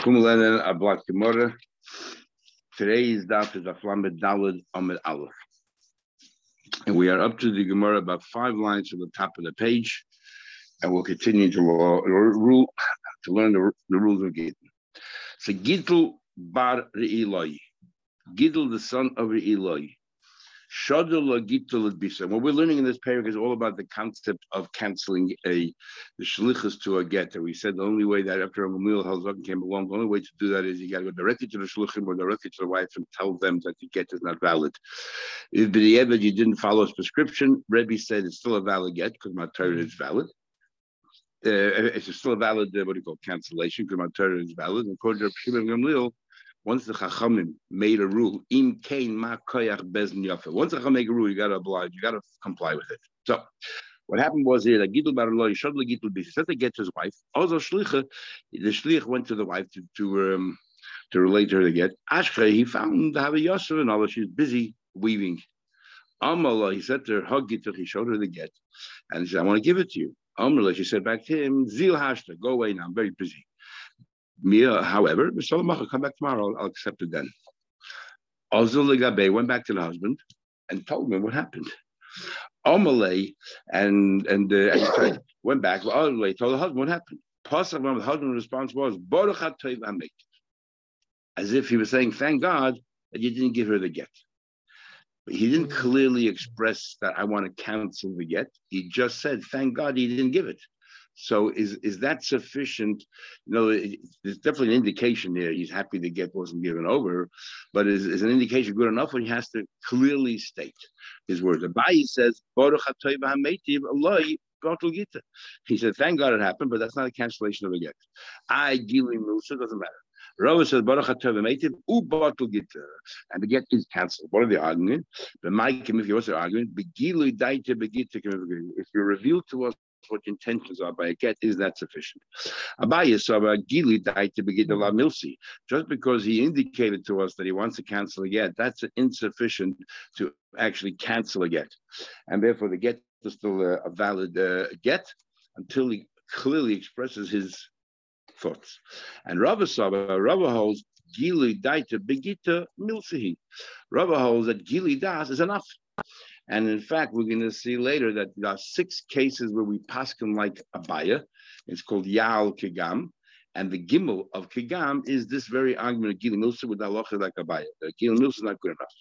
Kumulenen Ablat Gemara. Today's daf is Aflamed Dalad Amid Aleph. And we are up to the Gemara about five lines from the top of the page. And we'll continue to, rule, to learn the, the rules of Gittel. So Gittel bar Re'iloi. Gittel, the son of Re'iloi. What we're learning in this paragraph is all about the concept of canceling a the shlichus to a get. We said the only way that after a meal Halzak came along, the only way to do that is you got to go directly to the shluchim or directly to the wife and tell them that the get is not valid. If the you didn't follow his prescription, Rebbe said it's still a valid get because my Torah is valid. Uh, it's still a valid, uh, what do you call cancellation because my Torah is valid. And according to Shimon Gamliel, once the Chachamim made a rule, im kain ma koyach bezn yafa. Once the Chacham make a rule, you got to oblige, you got to comply with it. So, what happened was here that Gidul Bar Lo Yishad Gidul Bis said to get to his wife. Also Shlicha, the Shlich went to the wife to to um, to relate to her to get. Ashkei he found Havi Yosef and all she's busy weaving. Amala, he said to her, Hug Gitach, he showed her the get, and he said, I want to give it to you. Amala, she said back to him, Zil Hashta, go away now, I'm very busy. Mia, however, come back tomorrow, I'll, I'll accept it then. Ozul Gabe went back to the husband and told him what happened. Omalay and and, uh, and went back. Omalay told the husband what happened. The husband's response was as if he was saying, "Thank God that you didn't give her the get." But he didn't clearly express that I want to cancel the get. He just said, "Thank God he didn't give it." So is is that sufficient? You know, there's definitely an indication there. He's happy the get wasn't given over, but is, is an indication good enough when he has to clearly state his words? Abayi says, he said, thank God it happened, but that's not a cancellation of a get. I, Gili Musa, doesn't matter. Rava says, Baruch HaTov u batul. And the get is cancelled. What are they arguing? The Maikim, if you're also arguing, begilu daite begita. If you reveal to us what intentions are by a get, is that sufficient? Abaye Saba Gili died to begin the Milsi. Just because he indicated to us that he wants to cancel a get, that's insufficient to actually cancel a get. And therefore, the get is still a, a valid uh, get until he clearly expresses his thoughts. And Rava Saba, Rava holds Gili Daita Begita Milsihi. Rava holds that Gili Das is enough. And in fact, we're going to see later that there are six cases where we paskin like Abaya. It's called Yal Kigam. And the gimel of Kigam is this very argument of Gili Milsa with Halacha like Abaya. Gili Milsa is not good enough.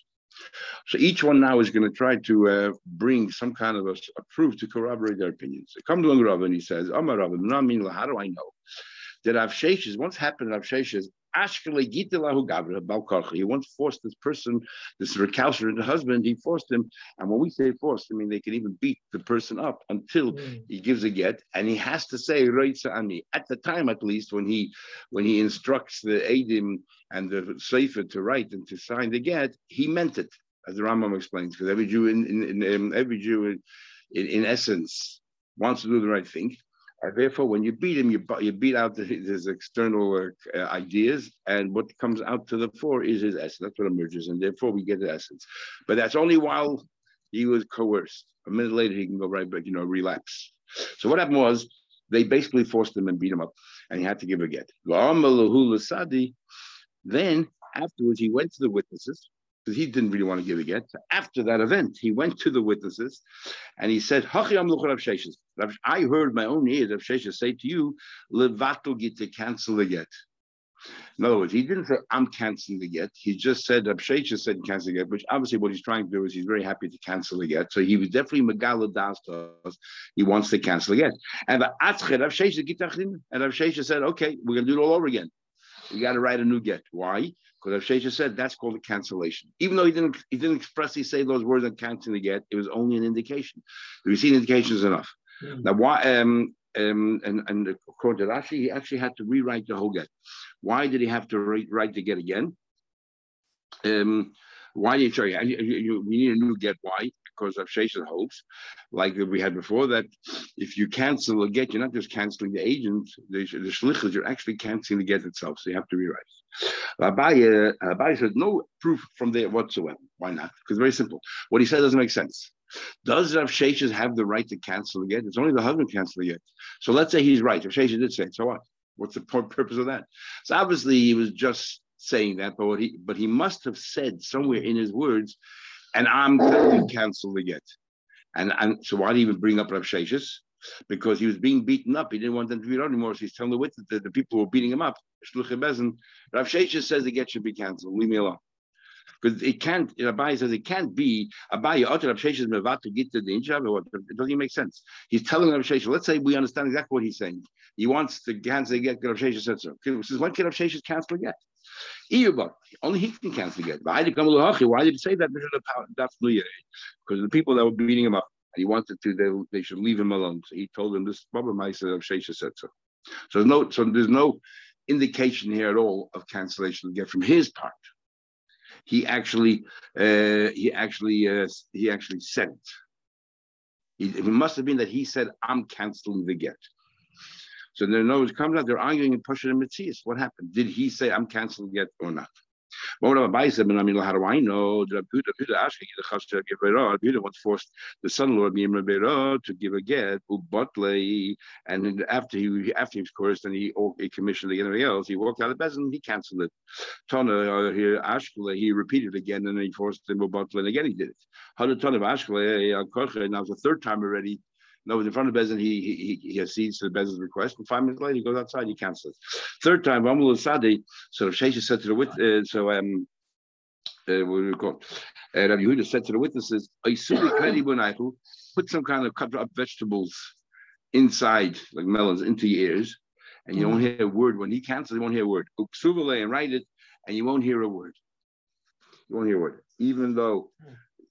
So each one now is going to try to uh, bring some kind of a, a, proof to corroborate their opinions. So come to Rav and he says, Amar Rav, how do I know? That Avsheshes, once happened in Avsheshes, he once forced this person, this recalcitrant husband, he forced him. And when we say forced, I mean they can even beat the person up until mm. he gives a get, and he has to say ani. At the time, at least, when he when he instructs the Adim and the Sefer to write and to sign the get, he meant it, as the Rambam explains, because every Jew in, in, in every Jew in, in essence wants to do the right thing. And therefore, when you beat him, you, you beat out the, his external uh, ideas, and what comes out to the fore is his essence. That's what emerges, and therefore we get the essence. But that's only while he was coerced. A minute later, he can go right back, you know, relapse. So what happened was they basically forced him and beat him up, and he had to give a get. Then afterwards, he went to the witnesses because he didn't really want to give a get. After that event, he went to the witnesses and he said, I heard my own ears of Sheshes say to you, Levato get to cancel the get. In other words, he didn't say, I'm canceling the get. He just said, Abshesha said cancel the get, which obviously what he's trying to do is he's very happy to cancel the get. So he was definitely Megala Das to us. He wants to cancel the get. And the Atzchet, and Abshesha said, okay, we're going to do it all over again. We got to write a new get. Why? Because Avshesha said that's called a cancellation. Even though he didn't he didn't expressly say those words on canceling the get, it was only an indication. The receipt indication is enough. Mm-hmm. Now why um um and, and according to Rashi, he actually had to rewrite the whole get. Why did he have to re- write the get again? Um why did you, you, you, we need a new get? Why? Because of Shesha holds, like we had before, that if you cancel a get, you're not just canceling the agent, the, the shlichus, you're actually canceling the get itself. So you have to rewrite. Uh, Abaye, Abaye uh, said no proof from there whatsoever. Why not? Because very simple. What he said doesn't make sense. Does Rav Sheshes have the right to cancel the get? It's only the husband canceling it. So let's say he's right. Rav Sheshes did say it. So what? What's the purpose of that? So obviously he was just saying that, but what he but he must have said somewhere in his words, and I'm going to cancel the get. And and so why do you even bring up Rav Sheshes? Because he was being beaten up. He didn't want them to be around anymore. So he's telling the witness that the people who were beating him up. Rav Sheshes says the get should be canceled. Leave me alone. Because it can't, Abai says it can't be Mevat to get to the Inshav. It doesn't even make sense. He's telling Rav Sheshes, let's say we understand exactly what he's saying. He wants to cancel the get, Rav Sheshes said so. He says, when can Rav Sheshes cancel the get? Only he can cancel the get. Why did he say that? Because the people that were beating him up, and he wanted to, they, they should leave him alone. So he told them this Baba Maisa of Shesha said so. So there's no, so there's no indication here at all of cancellation get from his part he actually uh, he actually uh, he actually said it. It must have been that he said, "I'm canceling the get." So in other words, comes out they're arguing and pushing and Matthias. What happened? Did he say, "I'm canceling the get" or not? Said, I mean, how do I know? The? Abuda once forced the son-in-law to give a get, Ubatle, and after he after he was coerced and he, he commissioned everybody else, he walked out of the Bezin, he cancelled it. Tana uh, here Ashkula, he repeated again, and then he forced him Ubatle, and again he did it. Ton of Ashkula, and now it's the third time already. No, in front of Bezin, he he he accedes to the Bezin's request, and five minutes later he goes outside, he cancels. Third time, Amul Sadi, so Shesha said to the wit, uh, so um, uh, what do we call? Uh, Rabbi Yehuda said to the witnesses, put some kind of cut up vegetables inside, like melons, into your ears, and you don't hear a word. When he cancels, you won't hear a word. and write it, and you won't hear a word. You won't hear a word, even though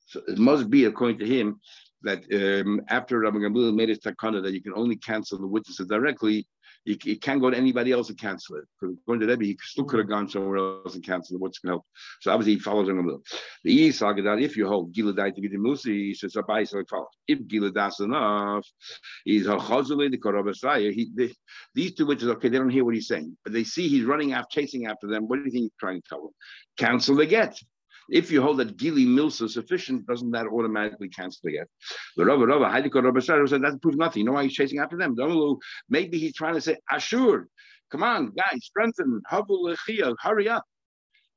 so it must be, according to him, that um, after Rabbi Gamliel made his takana that you can only cancel the witnesses directly, you, can't go to anybody else and cancel it. Because according to Rebbe, he still could have gone somewhere else and canceled it. What's going to help? So obviously he follows Rabbi Gamliel. The E that if you hold Giladai to get the Musi, he says Abai so it follows. If Giladas enough, he's a Chazuli the Korabasaya. He these two witches, okay, they don't hear what he's saying, but they see he's running after chasing after them. What do you think he's trying to tell them? Cancel the get. If you hold that Gili Milsa is sufficient, doesn't that automatically cancel the get? The Rabbi Rabbi Haidikot Rabbi said that proves nothing. You know why he's chasing after them? Maybe he's trying to say, Ashur, come on, guys, strengthen, hurry up.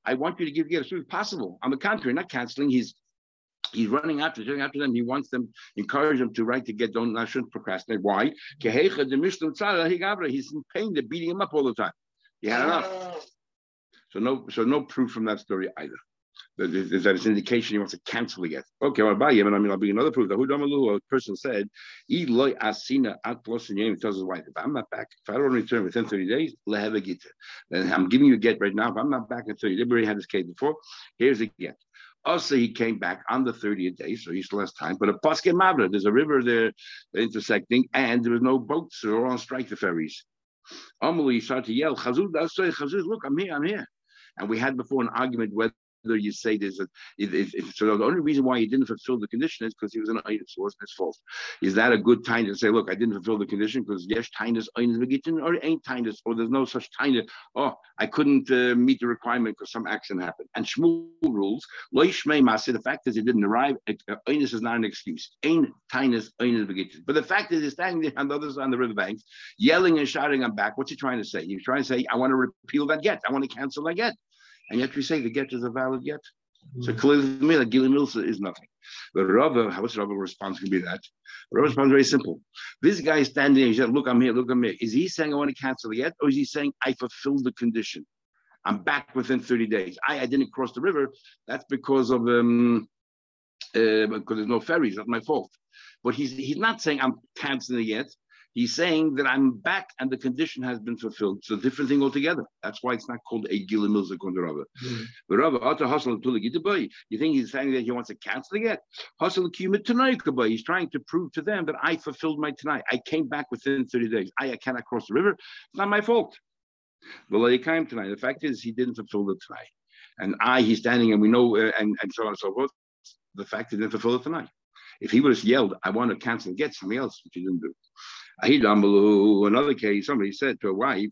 I want you to give get as soon as possible. On the contrary, not canceling. He's He's running after, going after them. He wants them, encourage them to write to get don't I shouldn't procrastinate. Why? He's in pain, they're beating him up all the time. He had enough. So no, so no proof from that story either that, that it's indication he wants to cancel it. Okay, I'll buy him, and I mean, I'll bring another proof. The Hudamalu, a person said, Eloy Asina at He tells his wife, if I'm not back, if I don't return within 30 days, have a get. Then I'm giving you a get right now. If I'm not back in 30 days, already had this case before. Here's a get. Also, he came back on the 30th day, so he still has time. But a Paske Mavra, there's a river there intersecting, and there was no boats, they're on strike, the ferries. Amelie started to yell, Chazuz, look, I'm here, I'm here. And we had before an argument whether you say there's a if, if, so the only reason why he didn't fulfill the condition is because he was an so it wasn't his fault. Is that a good time to say, look, I didn't fulfill the condition because yes, tinus eines begitin or ain't tinus, or there's no such tinus. Oh, I couldn't uh, meet the requirement because some accident happened. And Shmuel rules, loishmei masi. The fact is he didn't arrive. Eines is not an excuse. Ain't tinus eines begitin. But the fact is he's standing there on the other side of the riverbanks, yelling and shouting, "I'm back." What's he trying to say? He's trying to say, "I want to repeal that get. I want to cancel that get." And yet we say the get is a valid get. Mm-hmm. So clearly to me that Gili Milsa is nothing. But Rava, what's Rava response going to be that? Rava response very simple. This guy is standing there, he said, Look, I'm here, look, I'm here. Is he saying I want to cancel the get, or is he saying I fulfilled the condition? I'm back within 30 days. I, I didn't cross the river. That's because of um uh, because there's no ferries, that's my fault. But he's he's not saying I'm canceling it. He's saying that I'm back and the condition has been fulfilled. It's a different thing altogether. That's why it's not called a Gila Milza Kondarava. Mm-hmm. But Rabba, Ata Hasal you think he's saying that he wants to cancel it? Hasal He's trying to prove to them that I fulfilled my tnai. I came back within 30 days. I, I cannot cross the river. It's not my fault. Well, he came tonight. The fact is, he didn't fulfill the tnai. And I, he's standing, and we know, uh, and, and so on and so forth. The fact he didn't fulfill it tonight. If he would have yelled, I want to cancel and get something else, which he didn't do. Another case, somebody said to a wife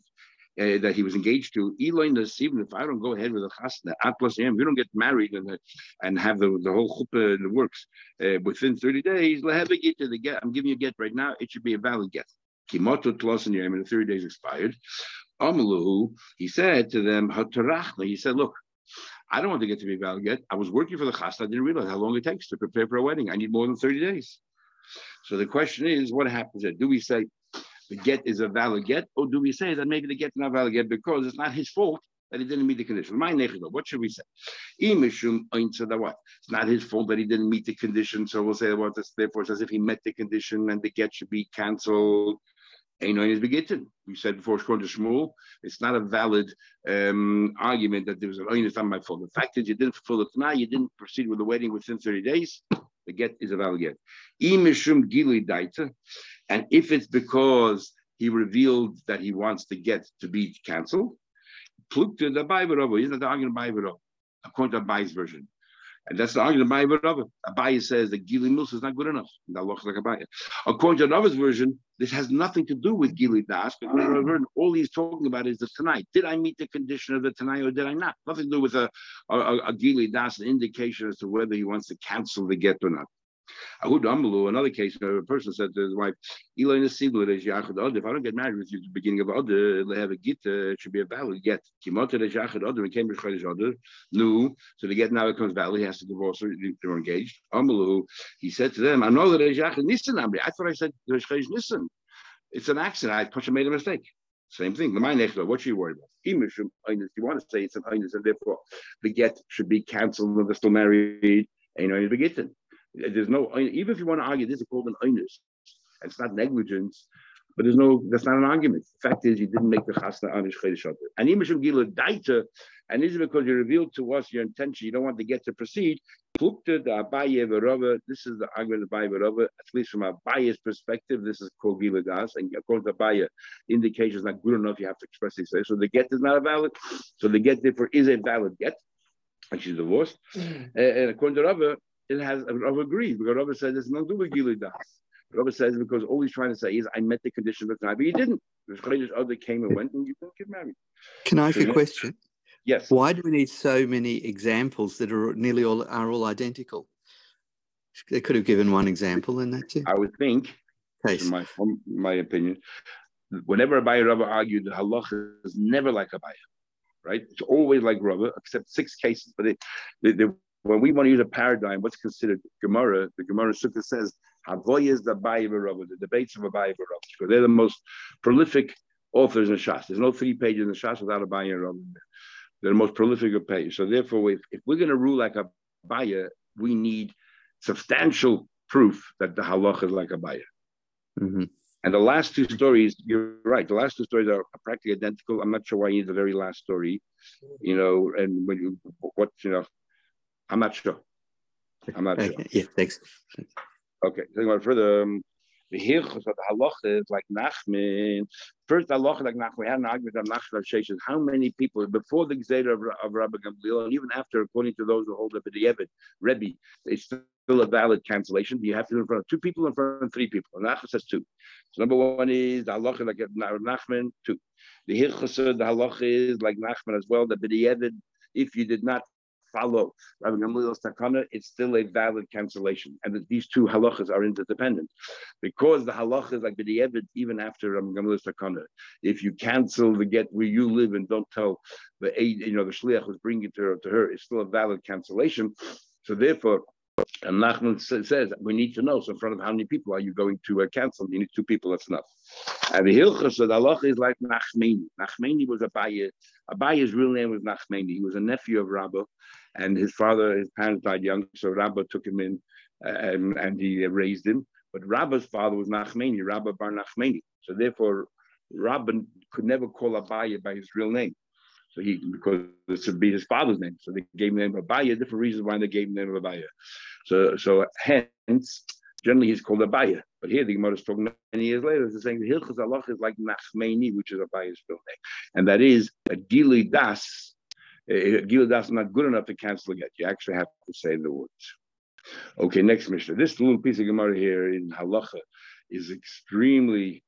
uh, that he was engaged to, even if I don't go ahead with a chasna, atlas we don't get married and, and have the, the whole chuppah in the works uh, within 30 days, get the get. I'm giving you a get right now. It should be a valid get. Kimoto tlos in the 30 days expired. Amalu, he said to them, He said, Look, I don't want to get to be valid yet. I was working for the chasna. I didn't realize how long it takes to prepare for a wedding. I need more than 30 days. So the question is, what happens there? Do we say the get is a valid get, or do we say that maybe the get is not valid get because it's not his fault that he didn't meet the condition? My what should we say? It's not his fault that he didn't meet the condition, so we'll say well, therefore it's as if he met the condition and the get should be cancelled. We said before, Shmuel, it's not a valid um, argument that there was an oinus not my fault. The fact is, you didn't fulfill the Tanah, you didn't proceed with the wedding within 30 days. The get is a valid get. And if it's because he revealed that he wants the get to be cancelled, plukte the Bible Isn't that the argument Bible According to Abai's version. And that's the argument of Abai Abai says that Gili Milsa is not good enough. Like Abai. According to Rava's version, this has nothing to do with Gili Das. All he's talking about is the tnai. Did I meet the condition of the tnai or did I not? Nothing to do with a, a, a Gili Das, an indication as to whether he wants to cancel the get or not. Another case, where a person said to his wife, If I don't get married with you at the beginning of Adar, they have a git, uh, it should be a valid get. No, so the get now becomes valid, he has to divorce her, they're engaged. He said to them, I know that I thought I said Nisan. It's an accident. I made a mistake. Same thing. The mind What you worry about? You want to say it's an and therefore the get should be cancelled they're still married. Ain't no begetting. There's no even if you want to argue this is called an onus. It's not negligence, but there's no that's not an argument. The fact is you didn't make the chasna anish chedesh And even gila daita, and this is because you revealed to us your intention. You don't want to get to proceed. This is the argument of Abaye Verova, at least from Abaye's perspective. This is called gila das, and according to Abaye, indication is not good enough. You have to expressly say so. The get is not a valid. So the get therefore is a valid get and she's divorced. Mm. and according to Rava, it has Rav agrees because Rav says it's not do with Das. Rav says because all he's trying to say is I met the condition of the time, but he didn't. The other came and went, and you don't get married. Can I ask you a question? Yes. Why do we need so many examples that are nearly all are all identical? They could have given one example, and that's it. I would think, Case. in my my opinion, whenever Abaye Rabba argued, the halacha is never like Abaye, right? It's always like Rabba, except six cases. But it, they, they, when we want to use a paradigm, what's considered Gemara, the Gemara Sukkah says, Havoy is the Abaye the debates of Abaye because they're the most prolific authors in Shas. There's no three pages in the Shas without a Abaye They're the most prolific of pages. So therefore, if, if we're going to rule like a Abaye, we need substantial proof that the halach is like Abaye. Mm-hmm. And the last two stories, you're right. The last two stories are practically identical. I'm not sure why you need the very last story, you know, and when you what you know, I'm not sure. I'm not sure. Yeah, thanks. Okay, talking about further. Um, the Hilchos of the halacha is like Nachman. First halacha like Nachman. We had an argument on Nachman Sheshes. How many people before the Gzeda of, of Rabbi Gamliel, and even after, according to those who hold the Evid, Rebbe, it's still a valid cancellation. You have to do in front of two people, in front of three people. And Nachman says two. So number one is the halacha like Nachman two. The Hilchos the halacha is like Nachman as well. That the Evid, if you did not follow Rabbi Gamliel's takana, it's still a valid cancellation, and these two halachas are interdependent, because the halachas like b'di'evid even after Rabbi Gamliel's takana. If you cancel the get where you live and don't tell the aid, you know the shliach who's bringing it to her, to her, it's still a valid cancellation. So therefore, and Nachman says we need to know. So in front of how many people are you going to uh, cancel? You need two people. That's enough. And the Hilchas of the Allah is like Nachmeni. Nachmeni was a Abaye. Abaye's real name was Nachmeni. He was a nephew of Rabbah, and his father, his parents died young, so Rabbah took him in um, and he raised him. But Rabbah's father was Nachmeni, Rabbah bar Nachmeni. So therefore, Rabbah could never call Abaye by his real name. So he because this would be his father's name. So they gave him the name of Abaya, different reasons why they gave him the name of Abaya. So so hence generally he's called Abaya. But here the Gemara is talking many years later, it's saying the Hilchas Allah is like Nachmeni, which is Abaya's real name. And that is a Gili Das. Gili Das is not good enough to cancel it. You actually have to say the words. Okay, next mission. This little piece of Gemara here in Halacha is extremely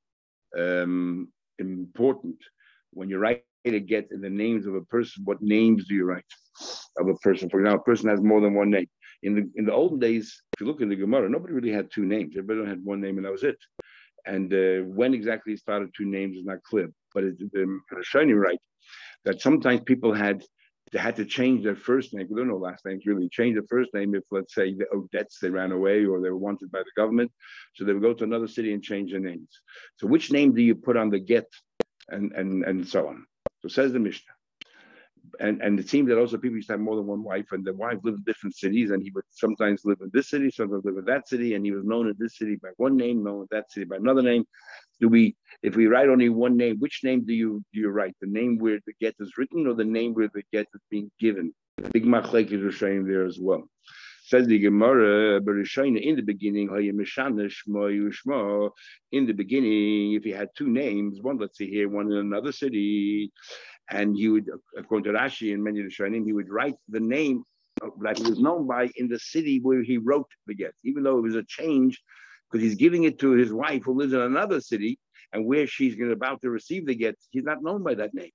um, important when you write to get in the names of a person. What names do you write of a person? For example, a person has more than one name. In the in the olden days, if you look in the Gemara, nobody really had two names. Everybody had one name, and that was it. And uh, when exactly he started two names is not clear. But it's the Rishonim right that sometimes people had they had to change their first name. We don't know last names really. Change the first name if, let's say, the Odets they ran away or they were wanted by the government. So they would go to another city and change their names. So which name do you put on the get and and and so on? So says the Mishnah and and it seems that also people used to have more than one wife, and the wife lived in different cities, and he would sometimes live in this city, sometimes live in that city, and he was known in this city by one name, known in that city by another name. Do we, if we write only one name, which name do you do you write? The name where the get is written, or the name where the get is being given? Big machlek is showing there as well. Says the Gemara, in the beginning, in the beginning, if he had two names, one let's see here, one in another city, and he would, according to Rashi and many of the he would write the name that he was known by in the city where he wrote the get, even though it was a change, because he's giving it to his wife who lives in another city, and where she's going to about to receive the get, he's not known by that name.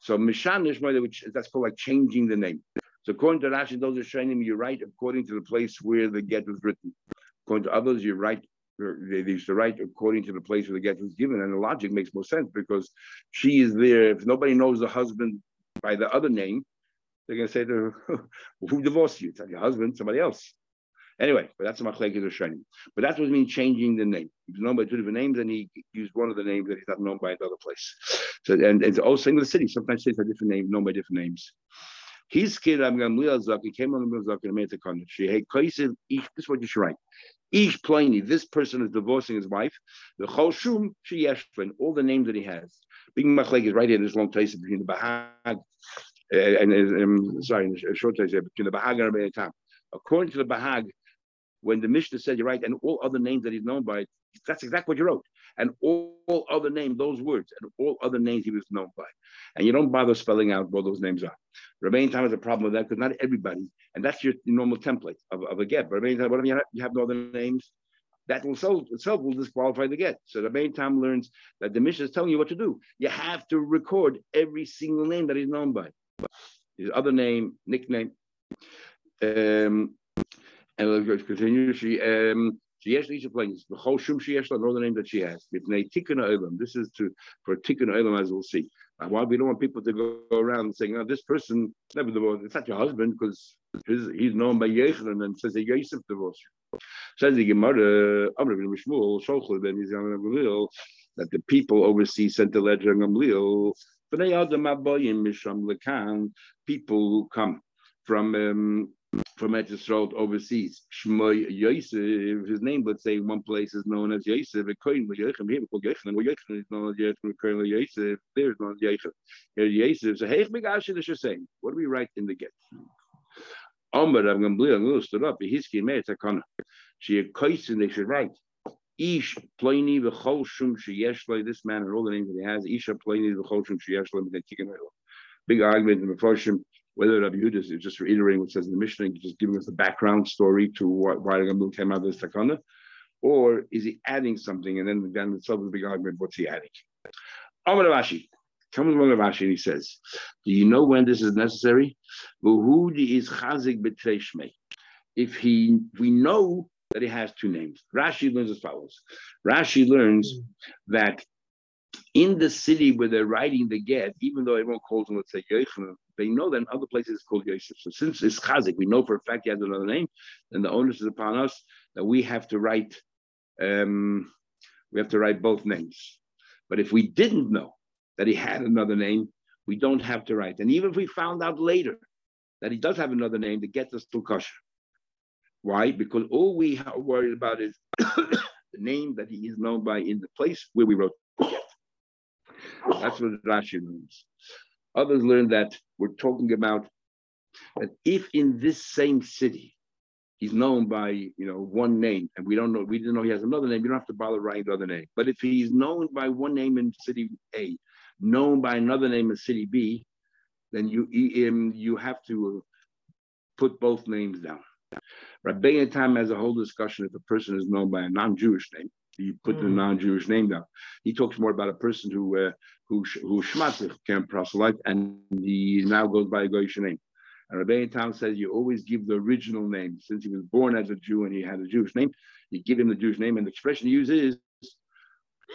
So Mishanish, which that's called like changing the name. So according to Rashi, those are Shainim, you write according to the place where the get was written. According to others, you write they used to write according to the place where the get was given, and the logic makes more sense because she is there. If nobody knows the husband by the other name, they're going to say to her, "Who divorced you? It's your husband, somebody else." Anyway, but that's a machlekes of shani. But that's what means changing the name. He was known by two different names, and he used one of the names that he's not known by another place. So, and, it's all same with the city. Sometimes cities have different names, known by different names. His kid, I'm going to He came on the Zaki and made the comment. She hey, This is what you should write. Ish Pliny, this person is divorcing his wife. The Choshum Sheyeshvin, all the names that he has. Being Machlek is right here, there's long place between the Bahag uh, and, um, sorry, a short place between the Bahag and Rabbi Tam. According to the Bahag, when the Mishnah said you're right, and all other names that he's known by, that's exactly what you wrote. And all, other names, those words, and all other names he was known by. And you don't bother spelling out what those names are. Rabbein Tam has a problem with that because not everybody, and that's your normal template of, of a get. But Rabbein Tam, whatever you have, you have no other names, that will itself, itself will disqualify the get. So the main time learns that the Mishnah is telling you what to do. You have to record every single name that he's known by. His other name, nickname. Um, and we'll continue. She um Sheyesh Isha Plains, the whole Shum she I know the name that she has. This is to for a tikkun olam, as we'll see. Why we don't want people to go around saying, oh, this person, never divorced, it's not your husband, because his, he's known by Yechon and says a Yosef divorced you. Says the Gemara, Amr bin Mishmul, Sholchel ben Yizam Gamliel, that the people overseas sent the letter Gamliel, are the maboyim Misham Lekan, people who come from um, from Eretz Yisrael overseas. Shmoy Yosef, his name, let's say, one place is known as Yosef. Here, called Yochem, Yochem is known as. Kohen Yosef, there is known as Yochem. Here Yosef. So Heich Megash is saying. What do we write in the get? Omer Rav Gamliel Gamliel stood up. Hiski Meir Takana. She had koisin. They should write. Ish Pliny v'chol shum. This man and all the names that he has. Isha Pliny v'chol shum sheyeshloi. Big argument in the Mefarshim whether Rabbi Yehuda is just reiterating what says in the Mishnah, just giving us the background story to what, why the Gamul came out of this takana, or is he adding something? And then then itself is a big argument. What's he adding? Amar Rashi comes along Rashi and he says, "Do you know when this is necessary? is chazik b'treshmei. If he, we know that he has two names. Rashi learns as follows. Rashi learns that in the city where they're writing the get, even though everyone calls him, let's say, Yochanan, they know that in other places it's called Yosef. So since it's Chazik, we know for a fact he has another name, then the onus is upon us that we have to write, um, we have to write both names. But if we didn't know that he had another name, we don't have to write. And even if we found out later that he does have another name, the get us still kosher. Why? Because all we are worried about is the name that he is known by in the place where we wrote That's what Rashi means. Others learn that we're talking about that if in this same city he's known by you know one name and we don't know we didn't know he has another name, you don't have to bother writing the other name. But if he's known by one name in city A, known by another name in city B, then you you have to put both names down. Rabbi Tam has a whole discussion if a person is known by a non-Jewish name you put mm. the non-Jewish name down. He talks more about a person who uh, who who shmatzich can proselyte, and he now goes by a Goyish name. And Rabbi Tam says you always give the original name. Since he was born as a Jew and he had a Jewish name, you give him the Jewish name, and the expression he uses is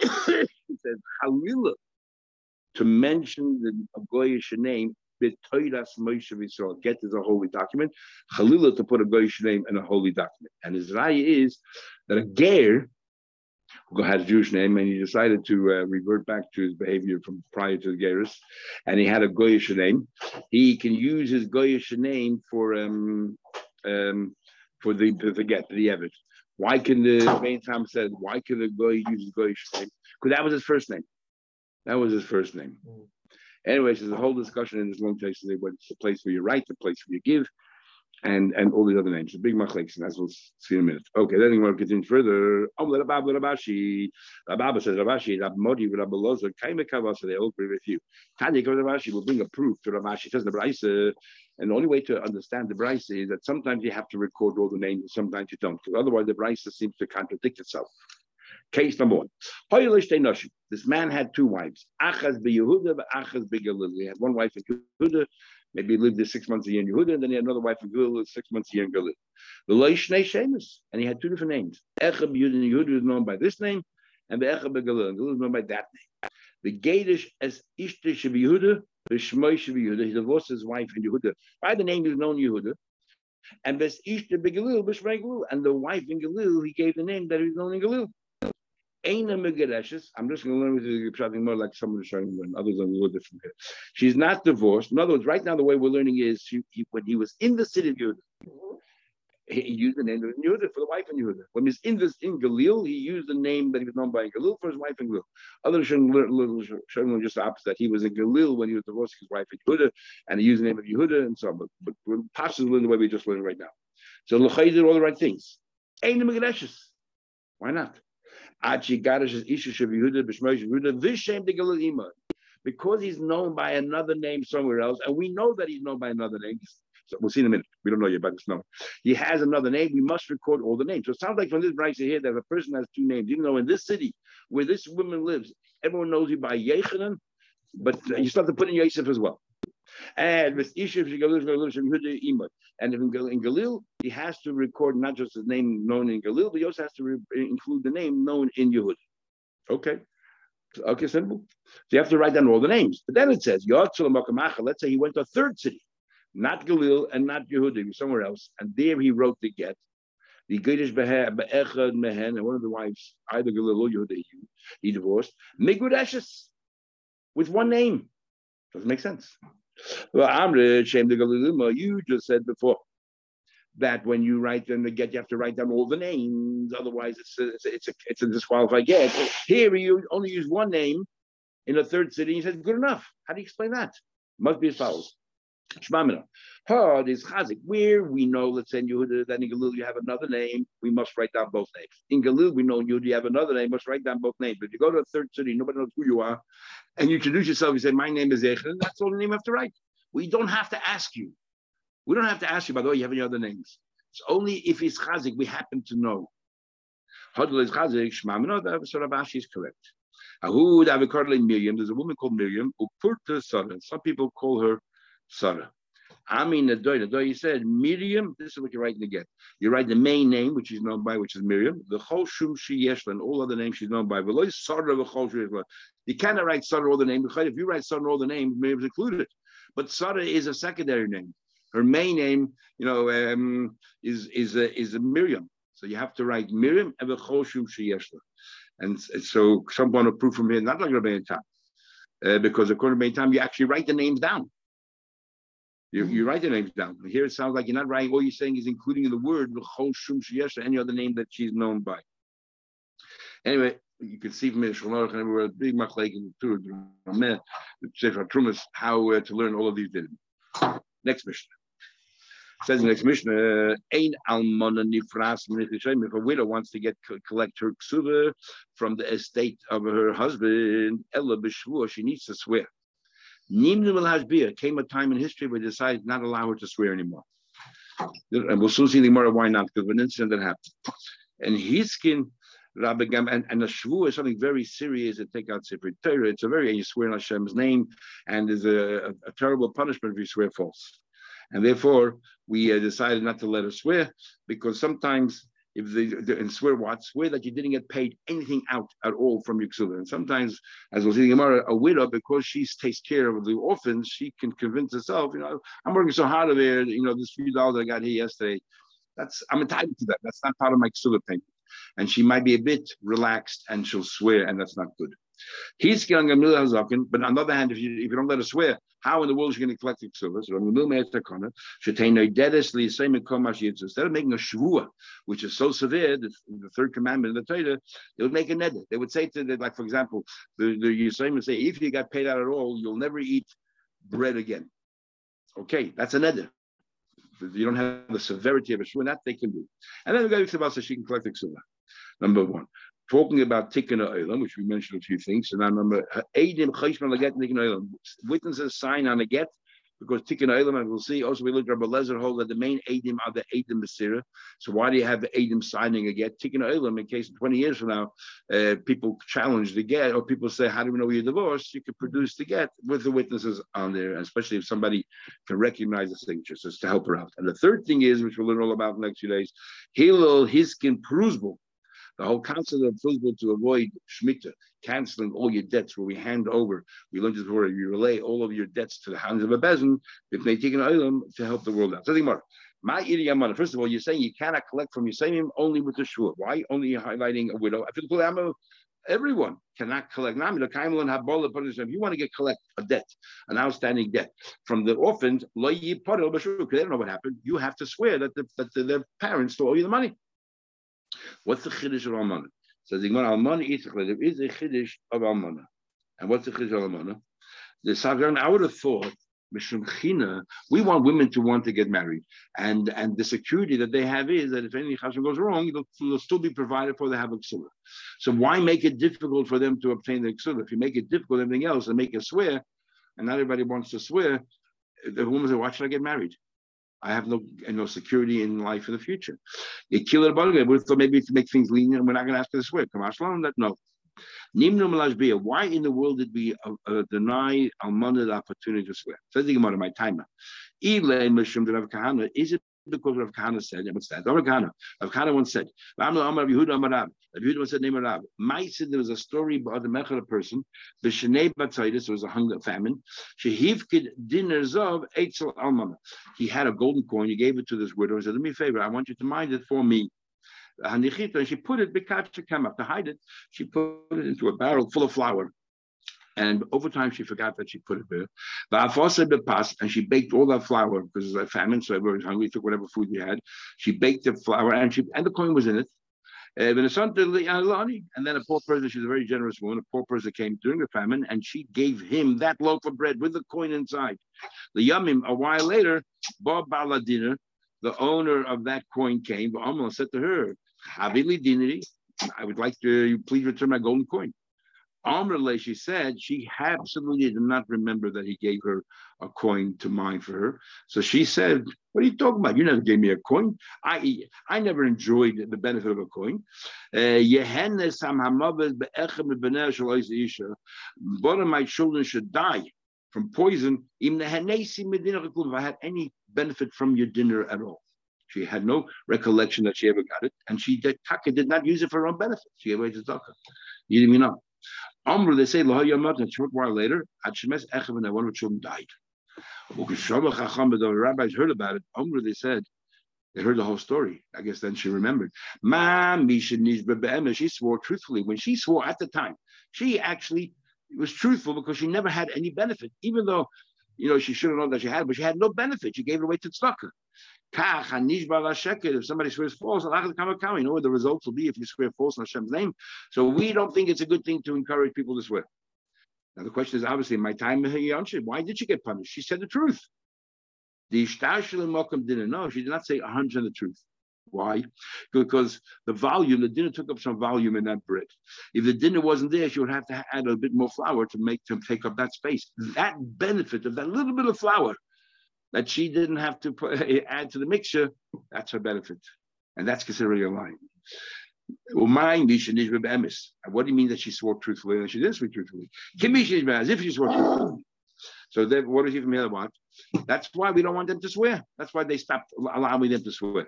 he says Halila to mention the Goyish name B'toiras Moshe Yisrael. Get is a holy document. Chalila to put a Goyish name in a holy document. And his raya is that a ger had a Jewish name and he decided to uh, revert back to his behavior from prior to the Gerus, and he had a Goyish name. He can use his Goyish name for um, um, for the the get the Evet. Why can the main time said why can the Goy use his Goyish name? Because that was his first name. That was his first name. Mm. Anyways, there's a whole discussion in this long text. What's the place where you write, the place where you give, and and all these other names. Big machlekes, as we'll see in a minute. Okay, then we're continue further. Rabashi, Rababa says Rabashi, Rab Modi, Rab Loza, Kaimekava, so they all agree with you. Tanya Rabashi will bring a proof to Rabashi. Says the Braisa, and the only way to understand the Braisa is that sometimes you have to record all the names, and sometimes you don't, because otherwise the Braisa seems to contradict itself. Case number one. This man had two wives. Achaz be Yehuda, Achaz be. He had one wife in Yehuda, maybe he lived there six months a year in Yehuda, and then he had another wife in Galil, six months a year in Galil. The Leishnei Shemus, and he had two different names. Echab Yehuda is known by this name, and the Echab Galil, and Galil is known by that name. The Gadish as Ishtish of Yehuda, the Shmoy of Yehuda, he divorced his wife in Yehuda. By the name was known Yehuda. And Bes Ishta Begalil, Bishmai Galil, and the wife in Galil, he gave the name that he was known in Galil. I'm just going to learn with something more like someone is showing when others are a little different here. She's not divorced. In other words, right now the way we're learning is she, he, when he was in the city of Yehuda, he used the name of Yehuda for the wife in Yehuda. When he's in this in Galil, he used the name that he was known by in Galil for his wife in Galil. Others showing just the opposite. He was in Galil when he was divorcing his wife in Yehuda, and he used the name of Yehuda and so on. But, Pashas learn the way we just learned right now. So Lechai did all the right things. Eina Megereshes. Why not? Because he's known by another name somewhere else, and we know that he's known by another name. So we'll see in a minute. We don't know yet, but it's known. He has another name. We must record all the names. So it sounds like from this right here that a person has two names, even though in this city where this woman lives, everyone knows you by Yechanan, but you have to put in Yosef as well. And with Ishiv and in Galil, he has to record not just the name known in Galil, but he also has to re- include the name known in Yehud. Okay. Okay, simple. So you have to write down all the names. But then it says, let's say he went to a third city, not Galil and not Yehuda, somewhere else, and there he wrote the get. The Gedish Be'echad Mehen, and one of the wives, either Galil or Yehuda, he divorced, Migudeshes, with one name. Doesn't make sense. You just said before that when you write them the get, you have to write down all the names. Otherwise, it's a, it's a, it's a, it's a disqualified get. Here, you only use one name in a third city. He said, good enough. How do you explain that? Must be as follows. Shmamina. Hard is chazik. Where we know, let's say in Yehuda, that in Galil you have another name, we must write down both names. In Galil, we know in Yehuda you have another name, must write down both names. But if you go to a third city, nobody knows who you are, and you introduce yourself, you say, My name is Echel, that's all the name you have to write. We don't have to ask you. We don't have to ask you, by the way, you have any other names. It's only if he's chazik, we happen to know. Hodl is chazik, shmamina, so Rabashi is correct. Ahud Avikarle Miriam, there's a woman called Miriam, Upurta Sarah. Some people call her Sarah. I mean, the doy, the you said Miriam, this is what you're writing get. You write the main name, which is known by, which is Miriam, the Chol Shum Shi Yeshlan, all other names she's known by. Veloy Sarah V'Chol Shiyeshla. You cannot write Sarah all the name. If you write Sarah all the names, Miriam's included. But Sarah is a secondary name. Her main name, you know, um, is is a, is Miriam. So you have to write Miriam and the Chol Shum Shi Yeshlan. And so someone approved prove from here, not like Rabbi Tam, uh, because according to Rabbi you actually write the names down. You, you write the names down. Here it sounds like you're not writing. All you're saying is including in the word any other name that she's known by. Anyway, you can see from Shulchan and a big machlek in the Sefer Trumas how uh, to learn all of these dinim. Next mission. Says the next mission, Ein almona nifras If a widow wants to get collect her ksuva from the estate of her husband, ella b'shvua, she needs to swear. Came a time in history where they decided not to allow her to swear anymore. And we'll soon see the more why not, because of an incident that happened. And his skin, Rabbi Gam, and, and a shvu is something very serious to take out Sefer Torah. It's a very, you swear in Hashem's name, and there's a, a, a terrible punishment if you swear false. And therefore, we uh, decided not to let her swear because sometimes if they, and swear what? Swear that you didn't get paid anything out at all from your ksuba. And sometimes, as we'll see Gemara, a widow, because she takes care of the orphans, she can convince herself, you know, I'm working so hard over here, you know, this few dollars I got here yesterday, that's I'm entitled to that. That's not part of my ksuba payment. And she might be a bit relaxed and she'll swear, and that's not good. He's getting a mill hazakin, but on the other hand, if you if you don't let us swear, how in the world is she going to collect the ksuvas? So Instead of making a shvua, which is so severe, the, the third commandment of the Torah, they would make a neder. They would say to the, like for example, the the Yisraelim would say, if you got paid out at all, you'll never eat bread again. Okay, that's a neder. You don't have the severity of a shvua, that they can do. And then we go to the so she can collect the ksuvah. Number one talking about tikkun olam, which we mentioned a few things, and I remember Eidim Chayshman Laget tikkun olam. Witnesses sign on a get because tikkun olam, and we'll see. Also, we look at Rabbi Lezer hold that the main Eidim are the Eidim Masira. So why do you have the Eidim signing a get? Tikkun olam, in case 20 years from now, uh, people challenge the get, or people say, "How do we know you're divorced?" You could produce the get with the witnesses on there, especially if somebody can recognize the signatures, just to help her out. And the third thing is, which we'll learn all about in the next few days, Hillel Hiskin Prusbul. The whole concept of principle to avoid shmita, canceling all your debts, where we hand over, we learned this before, you relay all of your debts to the hands of a bezin, if they take an item to help the world out. So think more. My First of all, you're saying you cannot collect from your only with the shua. Why? Only highlighting a widow. I feel everyone cannot collect. If you want to get collect a debt, an outstanding debt from the orphans, they don't know what happened. You have to swear that the, that the, their parents stole you the money. What's the chiddush of almana? Says the almana There is a chiddush of almana, and what's the chiddush of almana? The Savgan, I would have thought we want women to want to get married, and and the security that they have is that if any chasm goes wrong, they'll, still be provided for. They have a ksula. So why make it difficult for them to obtain the ksula? If you make it difficult, everything else, and make it swear, and not everybody wants to swear, the woman says, "Why should I get married?" I have no no security in life in the future. It about it. So maybe to make things lenient, we're not going to ask on, that no. Why in the world did we uh, uh, deny Almana the opportunity to swear? So think about my timer. Is it because Rav Kahana said, what's that? Rav Kahana. Rav Kahana once said, Rav Yehuda Amar Rav. Yehuda once said, name of Rav. Said there was a story about the Mechel person, the Shnei Batzaidis, there was a hunger famine. Shehivkid dinner zov eitzel almana. He had a golden coin, he gave it to this widow and said, do me a favor, I want you to mind it for me. And she put it, to hide it, she put it into a barrel full of flour. And over time, she forgot that she put it there. And she baked all that flour because it was a famine, so everyone was hungry, took whatever food we had. She baked the flour and she and the coin was in it. And then a poor person, she's a very generous woman, a poor person came during the famine and she gave him that loaf of bread with the coin inside. The yamim, a while later, Bob Baladina, the owner of that coin came, and said to her, I would like to please return my golden coin. Amrle, she said she absolutely did not remember that he gave her a coin to mine for her. So she said, What are you talking about? You never gave me a coin. I I never enjoyed the benefit of a coin. Uh, Both of my children should die from poison. If I had any benefit from your dinner at all. She had no recollection that she ever got it, and she did, did not use it for her own benefit. She gave it to Taka. You didn't know. Amr, they say, a short while later, Hadshemes Echav and one of children died. The rabbis heard about it. Amr, they said, they heard the whole story. I guess then she remembered. She swore truthfully. When she swore at the time, she actually was truthful because she never had any benefit, even though you know she should have known that she had, but she had no benefit. She gave it away to tzedakah. If somebody swears false, you know what the results will be if you swear false in Hashem's name. So we don't think it's a good thing to encourage people to swear. Now the question is obviously, my time why did she get punished? She said the truth. The Ishtar didn't know. She did not say 100 the truth. Why? Because the volume, the dinner took up some volume in that bread. If the dinner wasn't there, she would have to add a bit more flour to make to take up that space. That benefit of that little bit of flour that she didn't have to put, add to the mixture, that's her benefit. And that's considered a lie. Well, mind And What do you mean that she swore truthfully? And she didn't swear truthfully. As if she swore truthfully. So then what does he from here want? That's why we don't want them to swear. That's why they stopped allowing them to swear.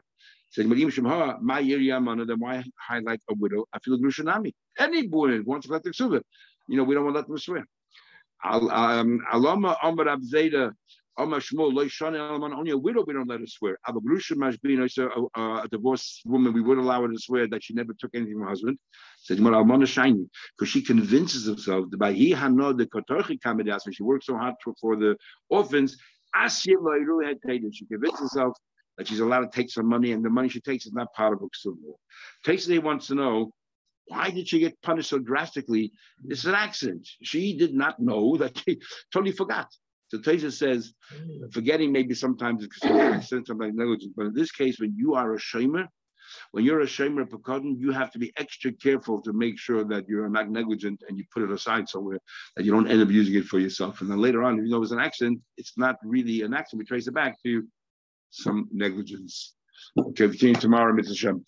Saying, then why highlight a widow? I feel Grushanami. Any boy wants to let the ksuva. You know, we don't want to let them swear. Um, Alama Amar Abzeda Only a widow we don't let her swear. Abagrusha oh, uh, a divorced woman we would allow her to swear that she never took anything from her husband. Because she convinces herself that by he when she works so hard for, the orphans. She convinces herself that she's allowed to take some money, and the money she takes is not part of Uksum. Tasty wants to know why did she get punished so drastically? It's an accident. She did not know that she totally forgot. So Taisa says, mm. forgetting maybe sometimes it's accident, sometimes negligence, but in this case, when you are a shomer, when you're a shomer pikadon, you have to be extra careful to make sure that you're not negligent and you put it aside somewhere that you don't end up using it for yourself. And then later on, if you know it's an accident, it's not really an accident. We trace it back to some negligence. Okay, continue tomorrow, Mr. Shem.